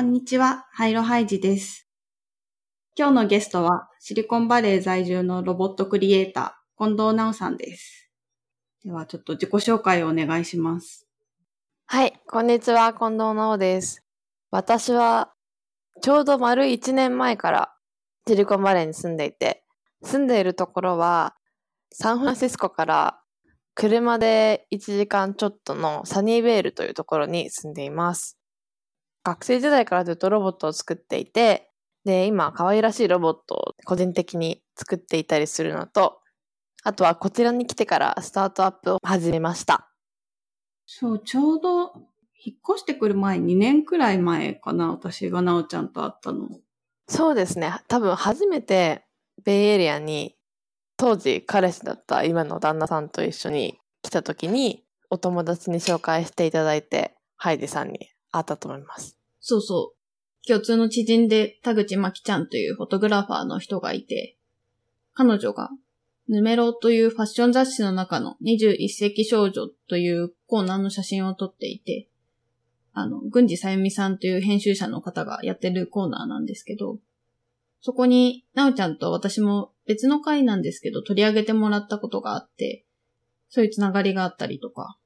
こんにちは、ハイロハイジです。今日のゲストは、シリコンバレー在住のロボットクリエイター、近藤直さんです。では、ちょっと自己紹介をお願いします。はい、こんにちは、近藤直です。私は、ちょうど丸1年前からシリコンバレーに住んでいて、住んでいるところは、サンフランシスコから車で1時間ちょっとのサニーベールというところに住んでいます。学生時代からずっとロボットを作っていて、で、今、可愛らしいロボットを個人的に作っていたりするのと、あとはこちらに来てからスタートアップを始めました。そう、ちょうど、引っ越してくる前、2年くらい前かな、私がなおちゃんと会ったの。そうですね。多分初めてベイエリアに当時彼氏だった今の旦那さんと一緒に来た時にお友達に紹介していただいてハイデさんに会ったと思います。そうそう。共通の知人で田口真希ちゃんというフォトグラファーの人がいて、彼女がヌメロというファッション雑誌の中の21世紀少女というコーナーの写真を撮っていて、あの、郡司さゆみさんという編集者の方がやってるコーナーなんですけど、そこに、なおちゃんと私も別の回なんですけど取り上げてもらったことがあって、そういうつながりがあったりとか、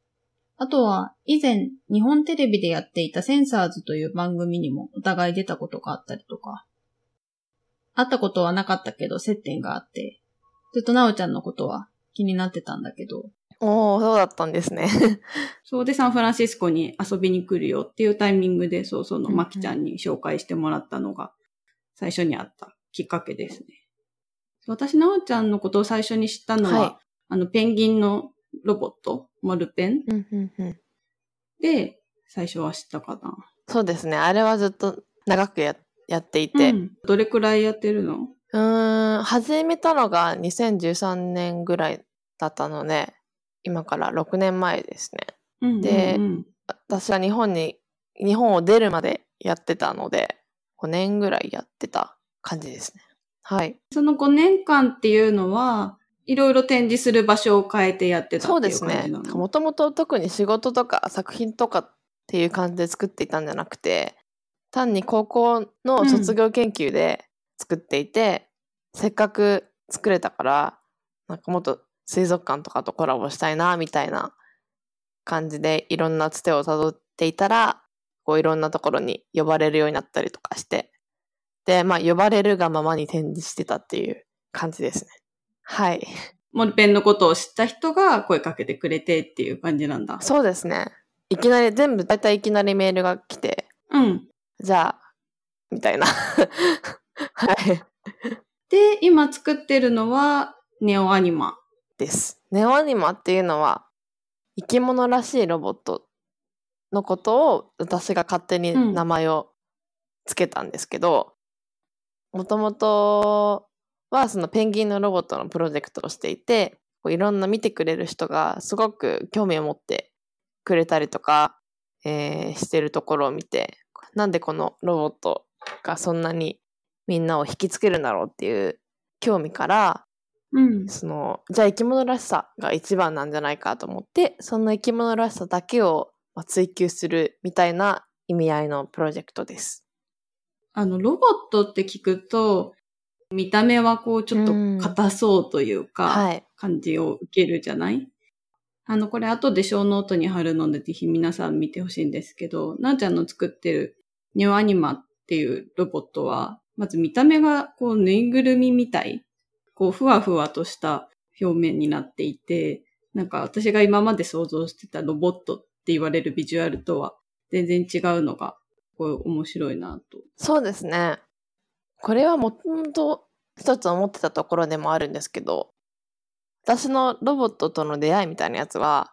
あとは、以前、日本テレビでやっていたセンサーズという番組にもお互い出たことがあったりとか、会ったことはなかったけど接点があって、ずっとなおちゃんのことは気になってたんだけど、おー、そうだったんですね。そうでサンフランシスコに遊びに来るよっていうタイミングで、そうそのうんうん。マキちゃんに紹介してもらったのが最初にあったきっかけですね。私、なおちゃんのことを最初に知ったのは、はい。あの、ペンギンのロボット、モルペン？うんうんうんで最初は知ったかな。そうですね。あれはずっと長くややっていて、うんどれくらいやってるの？うーん、始めたのが2013年ぐらいだったので、今から6年前ですね。でうんうんうん私は日本に、日本を出るまでやってたので、5年ぐらいやってた感じですね。はい。その5年間っていうのは、いろいろ展示する場所を変えてやってたそうですね。もともと特に仕事とか作品とかっていう感じで作っていたんじゃなくて、単に高校の卒業研究で作っていて、せっかく作れたから、なんかもっと水族館とかとコラボしたいな、みたいな感じでいろんなつてをたどっていたら、こういろんなところに呼ばれるようになったりとかして、で、まあ呼ばれるがままに展示してたっていう感じですね。はい。モルペンのことを知った人が声かけてくれてっていう感じなんだ。そうですね。いきなり、全部、だいたいいきなりメールが来て、うん。じゃあ、みたいな。はい。で、今作ってるのは、ネオアニマ。です。ネオアニマっていうのは、生き物らしいロボットのことを私が勝手にうん名前をつけたんですけど、もともとはそのペンギンのロボットのプロジェクトをしていて、こういろんな見てくれる人がすごく興味を持ってくれたりとか、えーしてるところを見て、なんでこのロボットがそんなにみんなを引きつけるんだろうっていう興味から、うん。そのじゃあ生き物らしさが一番なんじゃないかと思ってその生き物らしさだけをまあ追求するみたいな意味合いのプロジェクトです。あの、ロボットって聞くと、見た目はこう、ちょっと硬そうというか、はい。感じを受けるじゃない？あの、これ後でショーノートに貼るので、ぜひ皆さん見てほしいんですけど、なーちゃんの作ってるニューアニマっていうロボットは、まず見た目がこうぬいぐるみみたい、こうふわふわとした表面になっていて、なんか私が今まで想像してたロボットって言われるビジュアルとは全然違うのが、こう面白いなと。そうですね。これはもともと一つ思ってたところでもあるんですけど、私のロボットとの出会いみたいなやつは、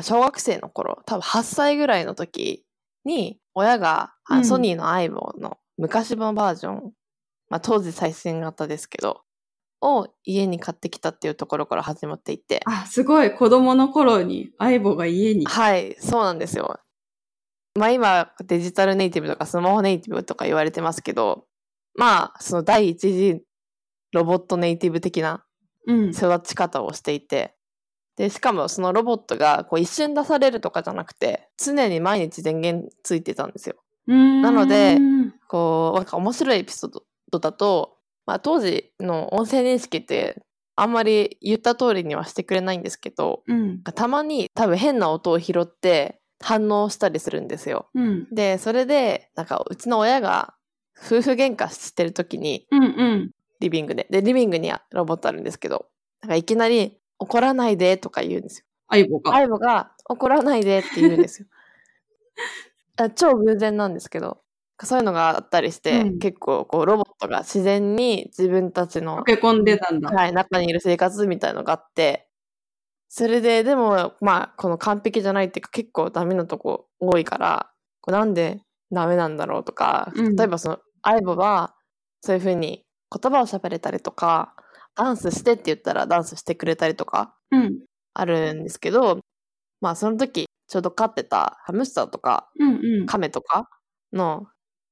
小学生の頃、多分8歳ぐらいの時に、親が、あうんソニーの相棒の昔のバージョン、まあ、当時最新型ですけど、を家に買ってきたっていうところから始まっていて、あ、すごい子供の頃に相棒が家に。はい、そうなんですよ。まあ今デジタルネイティブとかスマホネイティブとか言われてますけど、まあその第一次ロボットネイティブ的なうん。育ち方をしていて、で、しかもそのロボットがこう一瞬出されるとかじゃなくて、常に毎日電源ついてたんですよ。なのでうんこう、なんか面白いエピソードだと、まあ当時の音声認識ってあんまり言った通りにはしてくれないんですけど、うん。たまに多分変な音を拾って反応したりするんですよ。うん。で、それで、なんかうちの親が夫婦喧嘩してる時にうんうん。リビングで、で、リビングにはロボットあるんですけど、なんかいきなり怒らないでとか言うんですよ。相棒が。アイボが怒らないでって言うんですよ。あ超偶然なんですけど、そういうのがあったりして、うん結構こうロボットが自然に自分たちの溶、け込んでたんだ。はい、中にいる生活みたいのがあって、それで、でも、まあ、この完璧じゃないっていうか結構ダメなとこ多いから、こうなんでダメなんだろうとか、うん例えばその、アイボはそういうふうに言葉を喋れたりとか、ダンスしてって言ったらダンスしてくれたりとか、うん。あるんですけど、まあその時ちょうど飼ってたハムスターとかうんうん。カメとかの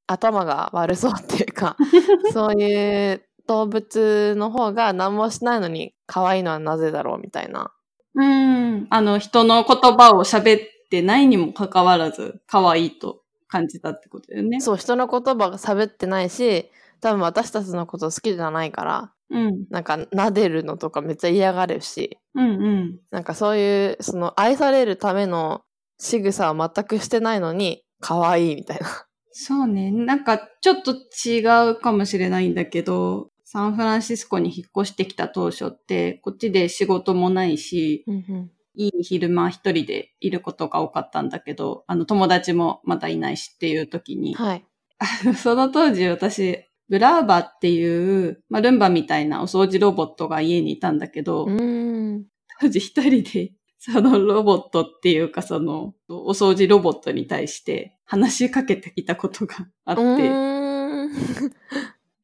頭が悪そうっていうか、そういう動物の方が何もしないのに可愛いのはなぜだろうみたいな。うん。あの、人の言葉を喋ってないにもかかわらず、可愛いと感じたってことだよね。そう、人の言葉が喋ってないし、多分私たちのこと好きじゃないから、うん。なんか撫でるのとかめっちゃ嫌がるし、うんうん。なんかそういう、その愛されるための仕草は全くしてないのに可愛いみたいな。そうね。なんか、ちょっと違うかもしれないんだけど、サンフランシスコに引っ越してきた当初って、こっちで仕事もないし、いい昼間一人でいることが多かったんだけど、あの友達もまだいないしっていう時に、はい。その当時私、ブラーバっていう、まあ、ルンバみたいなお掃除ロボットが家にいたんだけど。当時一人で、そのロボットっていうかその、お掃除ロボットに対して話しかけていたことがあって。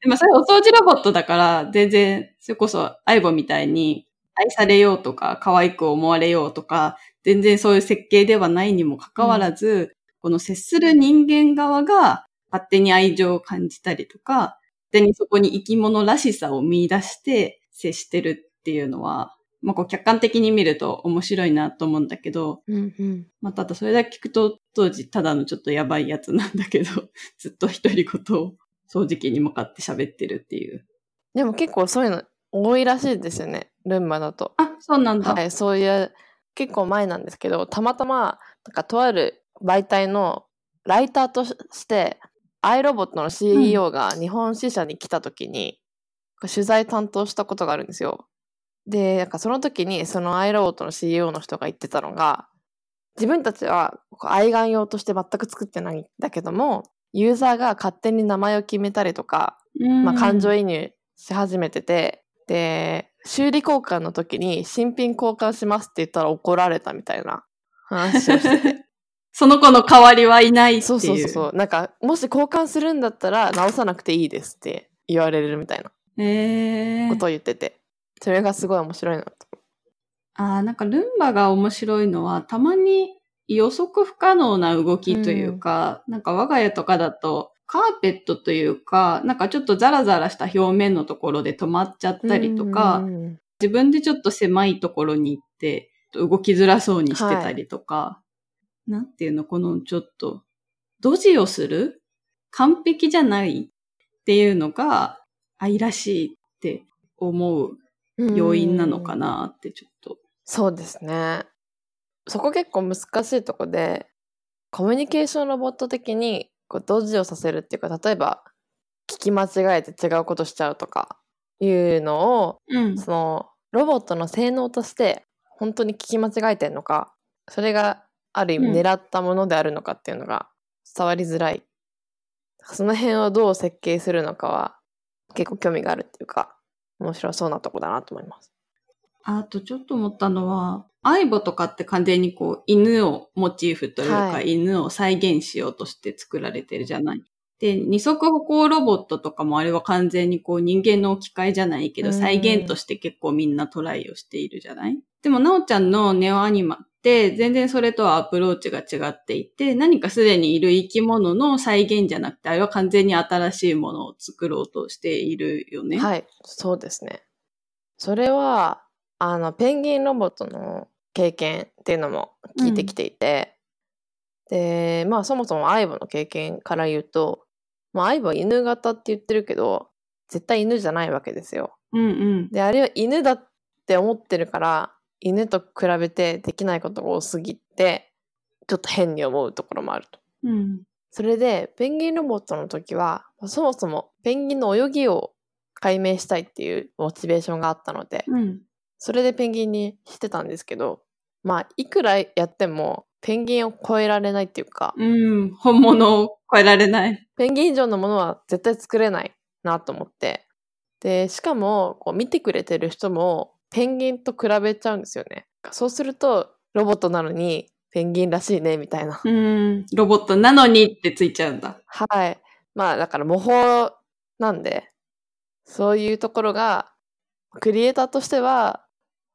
でもそれお掃除ロボットだから、全然、それこそ、アイボみたいに愛されようとか、可愛く思われようとか、全然そういう設計ではないにもかかわらず、この接する人間側が勝手に愛情を感じたりとか、勝手にそこに生き物らしさを見出して接してるっていうのは、まあこう客観的に見ると面白いなと思うんだけど、うんうん。まあただそれだけ聞くと当時ただのちょっとやばいやつなんだけど、ずっと独り言を掃除機に向かって喋ってるっていう。でも結構そういうの多いらしいですよね。ルンバだと。あ、そうなんだ。はい、そういう、結構前なんですけど、たまたま、なんかとある媒体のライターとして、アイロボットの CEO が日本支社に来た時に、取材担当したことがあるんですよ。で、なんかその時にそのアイロボットの CEO の人が言ってたのが、自分たちは愛玩用として全く作ってないんだけども、ユーザーが勝手に名前を決めたりとか、まあ、感情移入し始めてて、で、修理交換の時に新品交換しますって言ったら怒られたみたいな話をしてて。その子の代わりはいないっていう。そうそうそうそう。なんか、もし交換するんだったら直さなくていいですって言われるみたいなことを言ってて。それがすごい面白いなと。ああ、なんかルンバが面白いのは、たまに予測不可能な動きというか、なんか我が家とかだと、カーペットというか、なんかちょっとザラザラした表面のところで止まっちゃったりとか、自分でちょっと狭いところに行って、動きづらそうにしてたりとか、なんていうの、このちょっと、ドジをする完璧じゃないっていうのが愛らしいって思う要因なのかなってちょっと。そうですね。そこ結構難しいとこで、コミュニケーションロボット的にこうドジをさせるっていうか、例えば聞き間違えて違うことしちゃうとかいうのを、うん。そのロボットの性能として本当に聞き間違えてんのか、それがある意味うん狙ったものであるのかっていうのが伝わりづらい。その辺をどう設計するのかは結構興味があるっていうか、面白そうなとこだなと思います。あとちょっと思ったのは、アイボとかって完全にこう犬をモチーフというか、はい犬を再現しようとして作られてるじゃない。で、二足歩行ロボットとかもあれは完全にこう人間の置き換えじゃないけど、うん再現として結構みんなトライをしているじゃない？でも、なおちゃんのネオアニマって全然それとはアプローチが違っていて、何かすでにいる生き物の再現じゃなくて、あれは完全に新しいものを作ろうとしているよね。はい、そうですね。それは、あの、ペンギンロボットの経験っていうのも聞いてきていて、で、まあそもそもアイボの経験から言うと、まあアイボは犬型って言ってるけど、絶対犬じゃないわけですよ。うんうん。で、あれは犬だって思ってるから、犬と比べてできないことが多すぎて、ちょっと変に思うところもあると。うん。それで、ペンギンロボットの時は、そもそもペンギンの泳ぎを解明したいっていうモチベーションがあったので、うん。それでペンギンにしてたんですけど、まあ、いくらやっても、ペンギンを超えられないっていうか、うん。本物を超えられない。ペンギン以上のものは絶対作れないなと思って。で、しかも、こう見てくれてる人も、ペンギンと比べちゃうんですよね。そうすると、ロボットなのに、ペンギンらしいね、みたいな。うん。ロボットなのにってついちゃうんだ。はい。まあ、だから模倣なんで、そういうところが、クリエイターとしては、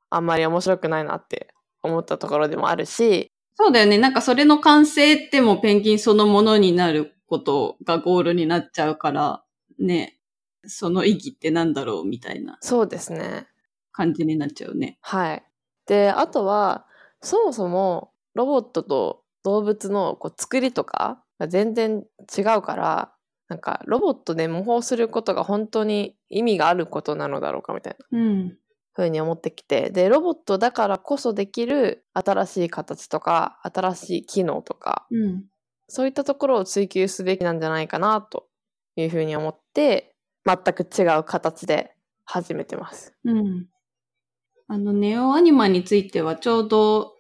あんまり面白くないなって思ったところでもあるし、そうだよね。なんかそれの完成ってもうペンギンそのものになることがゴールになっちゃうから、ね。その意義ってなんだろうみたいなそうですね。感じになっちゃうね。はい。で、あとは、そもそもロボットと動物のこう作りとかが全然違うから、なんかロボットで模倣することが本当に意味があることなのだろうかみたいなうん。ふうに思ってきて、で、ロボットだからこそできる新しい形とか、新しい機能とか、うん。そういったところを追求すべきなんじゃないかなというふうに思って、全く違う形で始めてます。うん。あの、ネオアニマについてはちょうど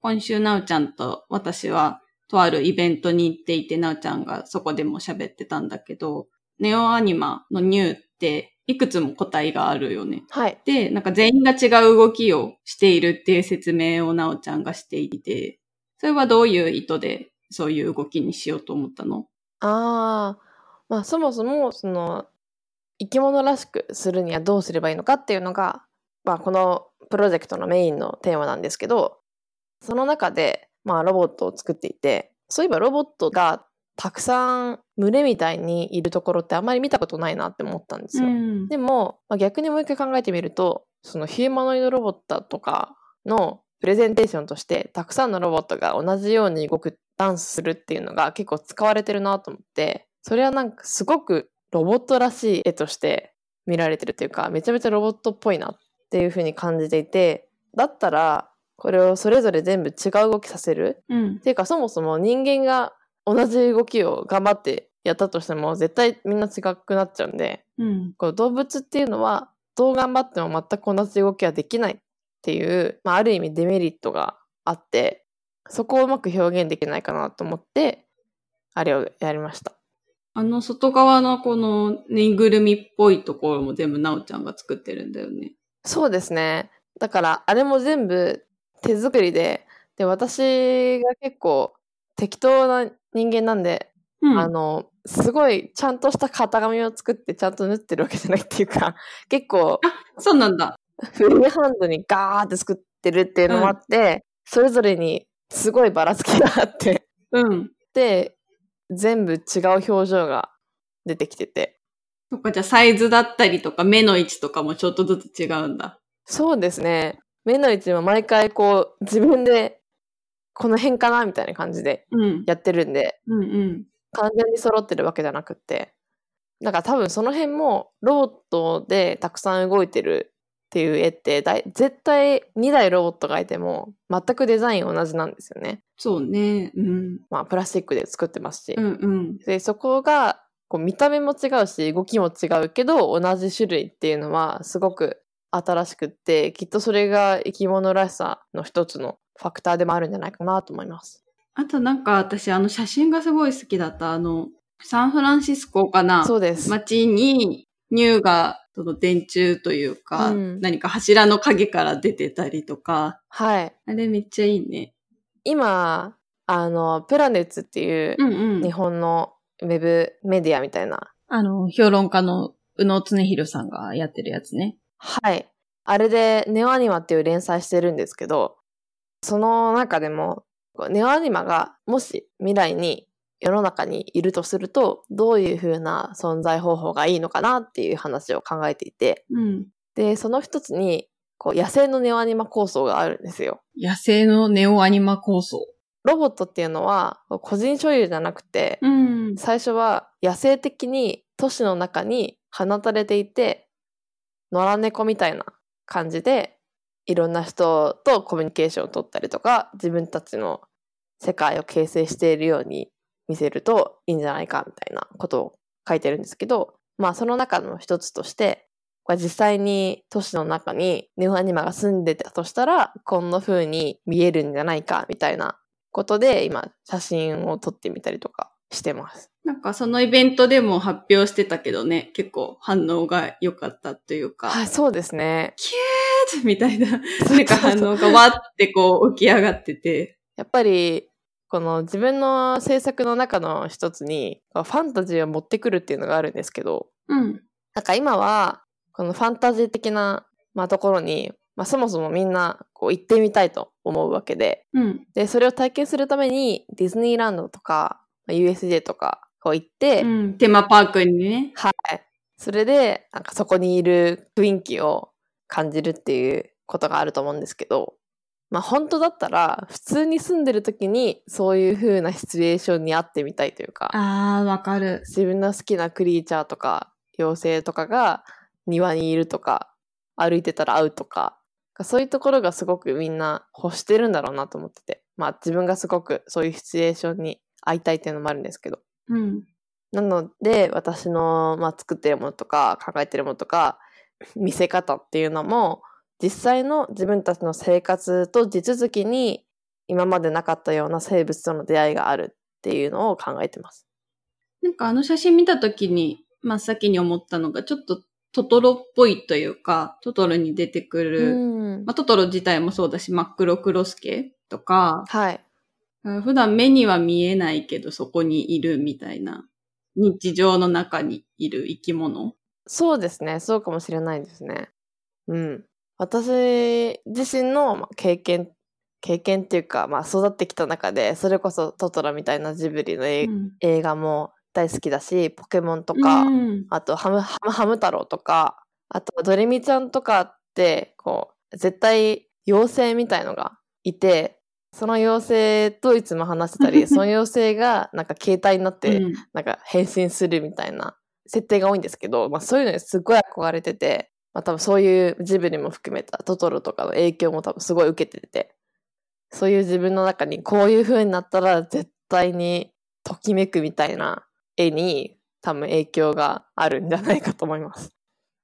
今週なおちゃんと私はとあるイベントに行っていてなおちゃんがそこでも喋ってたんだけど、ネオアニマのニューっていくつも個体があるよね。はい。で、なんか全員が違う動きをしているっていう説明をなおちゃんがしていて、それはどういう意図でそういう動きにしようと思ったの？ああ、まあそもそもその生き物らしくするにはどうすればいいのかっていうのが、まあこのプロジェクトのメインのテーマなんですけど、その中でまあロボットを作っていて、そういえばロボットがたくさん群れみたいにいるところってあんまり見たことないなって思ったんですよ。んでも、まあ、逆にもう一回考えてみると、そのヒューマノイドロボットとかのプレゼンテーションとして、たくさんのロボットが同じように動く、ダンスするっていうのが結構使われてるなと思って、それはなんかすごくロボットらしい絵として見られてるというか、めちゃめちゃロボットっぽいなっていうふうに感じていて、だったら、これをそれぞれ全部違う動きさせる？うんっ。ていうかそもそも人間が同じ動きを頑張ってやったとしても絶対みんな違くなっちゃうんで、うん。こう動物っていうのはどう頑張っても全く同じ動きはできないっていう、まあ、ある意味デメリットがあってそこをうまく表現できないかなと思ってあれをやりましたあの外側のこのぬいぐるみっぽいところも全部なおちゃんが作ってるんだよね。そうですねだからあれも全部手作りでで私が結構適当な人間なんで、うん。あのすごいちゃんとした型紙を作ってちゃんと縫ってるわけじゃないっていうか 結構そうなんだ。フリーハンドにガーって作ってるっていうのもあって、それぞれにすごいばらつきがあって、うん。で、全部違う表情が出てきてて。そっか、じゃあサイズだったりとか目の位置とかもちょっとずつ違うんだ。そうですね。目の位置も毎回こう、自分で、この辺かなみたいな感じでうん。やってるんで、うんうん。完全に揃ってるわけじゃなくって。だから多分その辺も、ロボットでたくさん動いてるっていう絵って絶対2台ロボットがいても、全くデザイン同じなんですよね。そうね。うん。まあ、プラスチックで作ってますし。うんうん。で、そこが、こう見た目も違うし、動きも違うけど、同じ種類っていうのは、すごく新しくって、きっとそれが生き物らしさの一つのファクターでもあるんじゃないかなと思います。あとなんか私あの写真がすごい好きだった。あの、サンフランシスコかな？そうです。街に乳がその電柱というか、うん何か柱の影から出てたりとか、はい。あれめっちゃいいね。今、あの、プラネッツっていううん日本のウェブメディアみたいな、あの、評論家の宇野恒弘さんがやってるやつね。はい。あれでネオアニマっていう連載してるんですけど、その中でも、ネオアニマがもし未来に世の中にいるとすると、どういう風な存在方法がいいのかなっていう話を考えていて、うん。で、その一つに、こう野生のネオアニマ構想があるんですよ。野生のネオアニマ構想。ロボットっていうのは個人所有じゃなくて、うん。最初は野生的に都市の中に放たれていて、野良猫みたいな感じで、いろんな人とコミュニケーションを取ったりとか、自分たちの世界を形成しているように見せるといいんじゃないかみたいなことを書いてるんですけど、まあその中の一つとして、これ実際に都市の中にニューアニマが住んでたとしたら、こんな風に見えるんじゃないかみたいなことで今写真を撮ってみたりとかしてます。なんかそのイベントでも発表してたけどね、結構反応が良かったというか、はい、そうですね。みたいな、なんか反応がわってこう起き上がってて、やっぱり、この自分の制作の中の一つに、ファンタジーを持ってくるっていうのがあるんですけど、うん。なんか今は、このファンタジー的な、まあ、ところに、まあ、そもそもみんなこう行ってみたいと思うわけで、うん。で、それを体験するためにディズニーランドとか、まあ USJ とかこう行って、うん。テーマパークにね。はい。それで、なんかそこにいる雰囲気を感じるっていうことがあると思うんですけど、まあ本当だったら、普通に住んでる時にそういう風なシチュエーションに会ってみたいというか、あー、わかる。自分の好きなクリーチャーとか、妖精とかが庭にいるとか、歩いてたら会うとか、そういうところがすごくみんな欲してるんだろうなと思ってて、まあ自分がすごくそういうシチュエーションに会いたいっていうのもあるんですけど、うん。なので、私の、まあ、作ってるものとか、考えてるものとか、見せ方っていうのも、実際の自分たちの生活と地続きに、今までなかったような生物との出会いがあるっていうのを考えてます。なんかあの写真見たときに、真っ先に思ったのが、ちょっとトトロっぽいというか、トトロに出てくる、うんまあ、トトロ自体もそうだし、真っ黒クロスケとか、はい。普段目には見えないけどそこにいるみたいな、日常の中にいる生き物。そうですね。そうかもしれないですね。うん。私自身のまあ経験、経験っていうか、まあ育ってきた中で、それこそトトロみたいなジブリの映うん映画も大好きだし、ポケモンとか、うんあとハム、ハム、ハム太郎とか、あとドレミちゃんとかって、こう、絶対妖精みたいのがいて、その妖精といつも話してたり、その妖精がなんか携帯になって、うんなんか変身するみたいな設定が多いんですけど、まあそういうのにすっごい憧れてて、まあ多分そういうジブリも含めたトトロとかの影響も多分すごい受けてて、そういう自分の中にこういう風になったら絶対にときめくみたいな絵に多分影響があるんじゃないかと思います。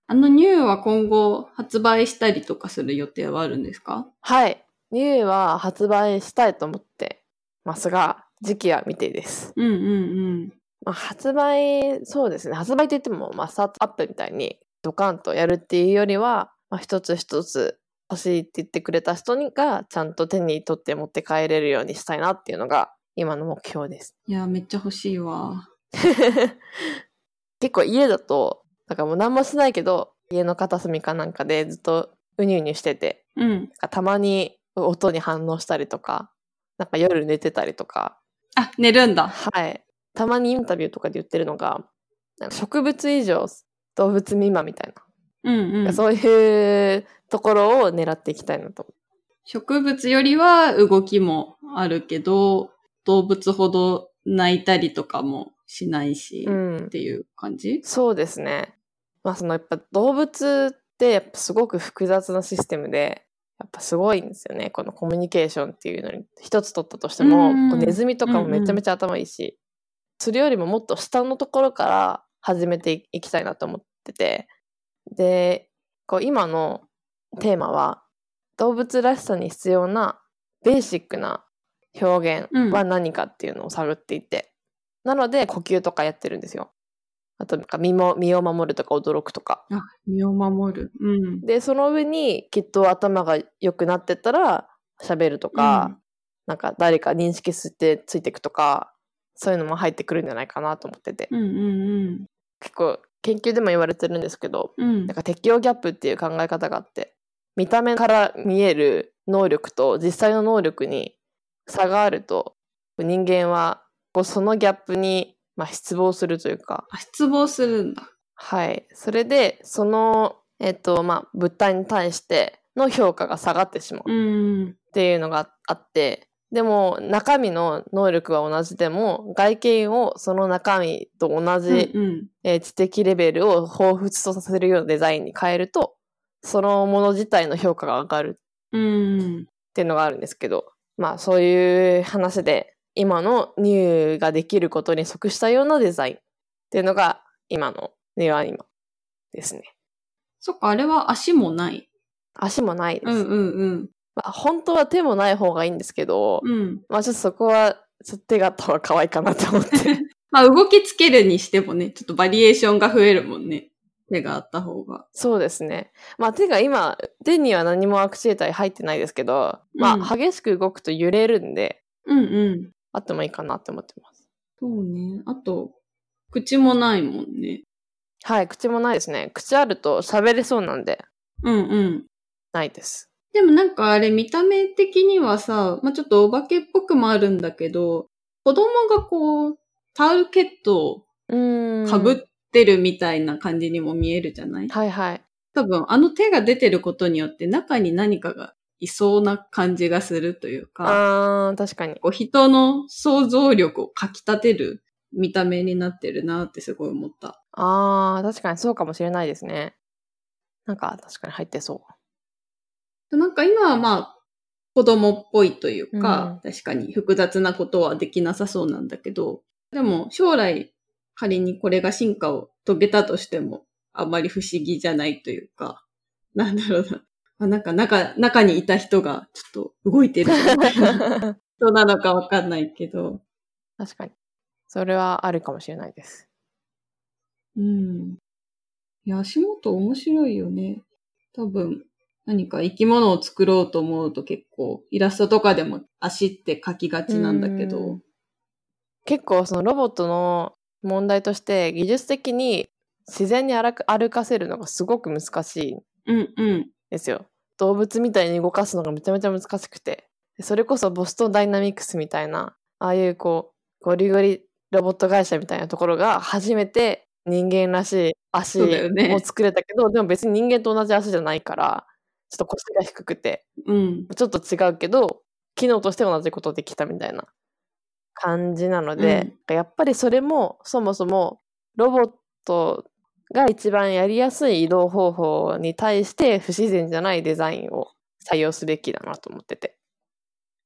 あのニューは今後発売したりとかする予定はあるんですか？はい。ニューは発売したいと思ってますが、時期は未定です。うんうんまあ、発売、そうですね。発売って言っても、まあ、スタートアップみたいにドカンとやるっていうよりは、まあ、一つ一つ欲しいって言ってくれた人にが、ちゃんと手に取って持って帰れるようにしたいなっていうのが、今の目標です。うん。いや、めっちゃ欲しいわ。結構家だと、なんかもう何もしないけど、家の片隅かなんかでずっとうにうにしてて、うん。たまに音に反応したりとか、なんか夜寝てたりとか、あ、寝るんだ。はい。たまにインタビューとかで言ってるのが、植物以上動物未満みたいうんうな、ん。そういうところを狙っていきたいなと。植物よりは動きもあるけど、動物ほど泣いたりとかもしないし、うんっ。ていう感じ？そうですね。まあそのやっぱ動物ってやっぱすごく複雑なシステムで、やっぱすごいんですよね。このコミュニケーションっていうのに一つ取ったとしても、ネズミとかもめちゃめちゃ頭いいし、それよりももっと下のところから始めていきたいなと思ってて、で、こう今のテーマは動物らしさに必要なベーシックな表現は何かっていうのを探っていて、なので呼吸とかやってるんですよ。あとなんか身も身を守るとか驚くとか。あ、身を守る。うん。で、その上にきっと頭が良くなってったら喋るとか、なんか誰か認識してついていくとか、そういうのも入ってくるんじゃないかなと思ってて。うんうん結構研究でも言われてるんですけど、うん。うんなんか適応ギャップっていう考え方があって、見た目から見える能力と実際の能力に差があると、人間はそのギャップに、まあ、失望するというか、あ、失望するんだ。はい。それで、その、えっ、と、まあ、物体に対しての評価が下がってしまううん。っていうのがあって、でも、中身の能力は同じでも、外見をその中身と同じ、うんうん。えー知的レベルを彷彿とさせるようなデザインに変えると、そのもの自体の評価が上がるうん。っていうのがあるんですけど、まあそういう話で、今のニューができることに即したようなデザインっていうのが今のニューアニマですね。そっか、あれは足もない。足もないです。うんうんうん。まあ本当は手もない方がいいんですけど、うん。まあちょっとそこは、ちょっと手があった方が可愛いかなと思って。まあ動きつけるにしてもね、ちょっとバリエーションが増えるもんね。手があった方が。そうですね。まあ手が今、手には何もアクチュエーター入ってないですけど、まうんあ激しく動くと揺れるんで、うんうん。あってもいいかなって思ってます。そうね。あと、口もないもんね。はい、口もないですね。口あると喋れそうなんで、うんうん。ないです。でもなんかあれ見た目的にはさ、まあ、ちょっとお化けっぽくもあるんだけど、子供がこう、タオルケットを。かぶってるみたいな感じにも見えるじゃない、はいはい。多分あの手が出てることによって中に何かがいそうな感じがするというか、あー、確かに。こう人の想像力をかき立てる見た目になってるなってすごい思った。あー、確かにそうかもしれないですね。なんか確かに入ってそなんか今はまあ、子供っぽいというか、う確かに複雑なことはできなさそうなんだけど、でも将来仮にこれが進化を遂げたとしても、あまり不思議じゃないというか、なんだろうな。あなんか中、中にいた人がちょっと動いてる。人なのかわかんないけど。確かに。それはあるかもしれないです。うん。いや、足元面白いよね。多分、何か生き物を作ろうと思うと結構、イラストとかでも足って描きがちなんだけうどん。結構そのロボットの問題として技術的に自然に歩かせるのがすごく難しいんうんうん。ですよ。動物みたいに動かすのがめちゃめちゃ難しくて。でそれこそボストンダイナミクスみたいな、ああいうこう、ゴリゴリロボット会社みたいなところが初めて人間らしい足を作れたけど、でも別に人間と同じ足じゃないから、ちょっと腰が低くて、うん。ちょっと違うけど、機能として同じことできたみたいな感じなので、やっぱりそれもそもそもロボットが一番やりやすい移動方法に対して不自然じゃないデザインを採用すべきだなと思ってて。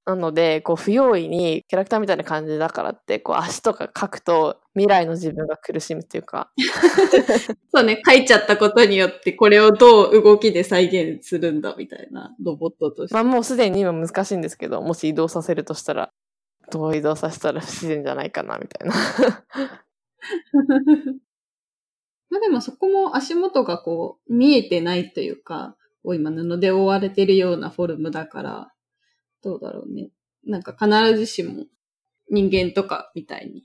なので、こう不用意にキャラクターみたいな感じだからって、こう足とか描くと未来の自分が苦しむっていうか、そうね、書いちゃったことによってこれをどう動きで再現するんだみたいなロボットとして。まあもうすでに今難しいんですけど、もし移動させるとしたら、どう移動させたら不自然じゃないかなみたいな。まあでもそこも足元がこう見えてないというか、こう今布で覆われてるようなフォルムだから、どうだろうね。なんか必ずしも人間とかみたいに、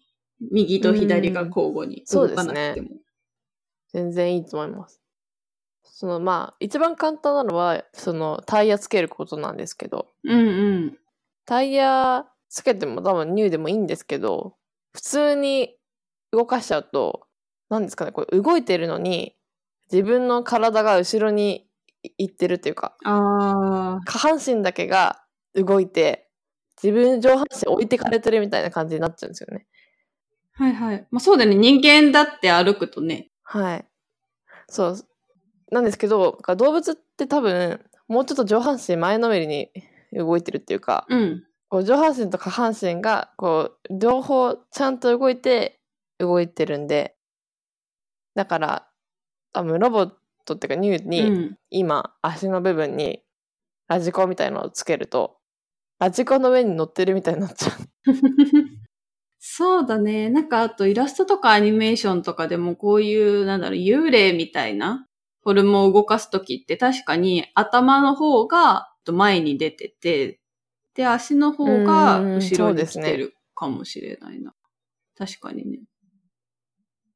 右と左が交互に動かなくても。全然いいと思います。そのまあ、一番簡単なのは、そのタイヤつけることなんですけど、うんうん。タイヤつけても多分ニューでもいいんですけど、普通に動かしちゃうと、何ですかね、これ動いてるのに、自分の体が後ろに行ってるっていうか、下半身だけが動いて、自分上半身置いてかれてるみたいな感じになっちゃうんですよね。はいはい。まあそうだね。人間だって歩くとね。はい。そう。なんですけど、動物って多分、もうちょっと上半身前のめりに動いてるっていうか、うん。こう上半身と下半身が、こう、両方ちゃんと動いて、動いてるんで、だから、多分ロボットっていうかニューうに、ん。今、足の部分にラジコンみたいのをつけると、ラジコンの上に乗ってるみたいになっちゃう。そうだね。なんかあとイラストとかアニメーションとかでもこういう、なんだろう、幽霊みたいなフォルムを動かすときって確かに頭の方が前に出てて、で、足の方が後ろに来てるかもしれないな。確かにね。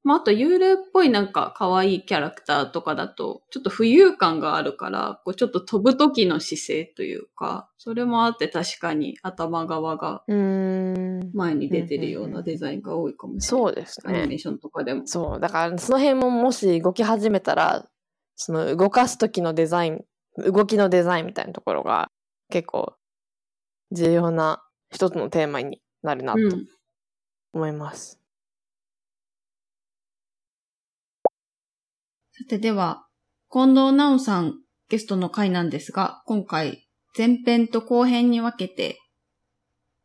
まあ、あと幽霊っぽいなんか可愛いキャラクターとかだと、ちょっと浮遊感があるから、こうちょっと飛ぶ時の姿勢というか、それもあって確かに頭側がうーん。前に出てるよううんうんうなんデザインが多いかもしれない。そうですねアニメ。ーションとかでも。そう。だから、その辺ももし動き始めたら、その動かす時のデザイン、動きのデザインみたいなところが結構重要な一つのテーマになるなとうん。思います。さてでは、近藤直さんゲストの回なんですが、今回前編と後編に分けて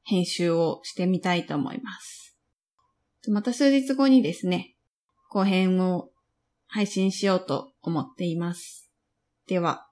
編集をしてみたいと思います。また数日後にですね、後編を配信しようと思っています。では、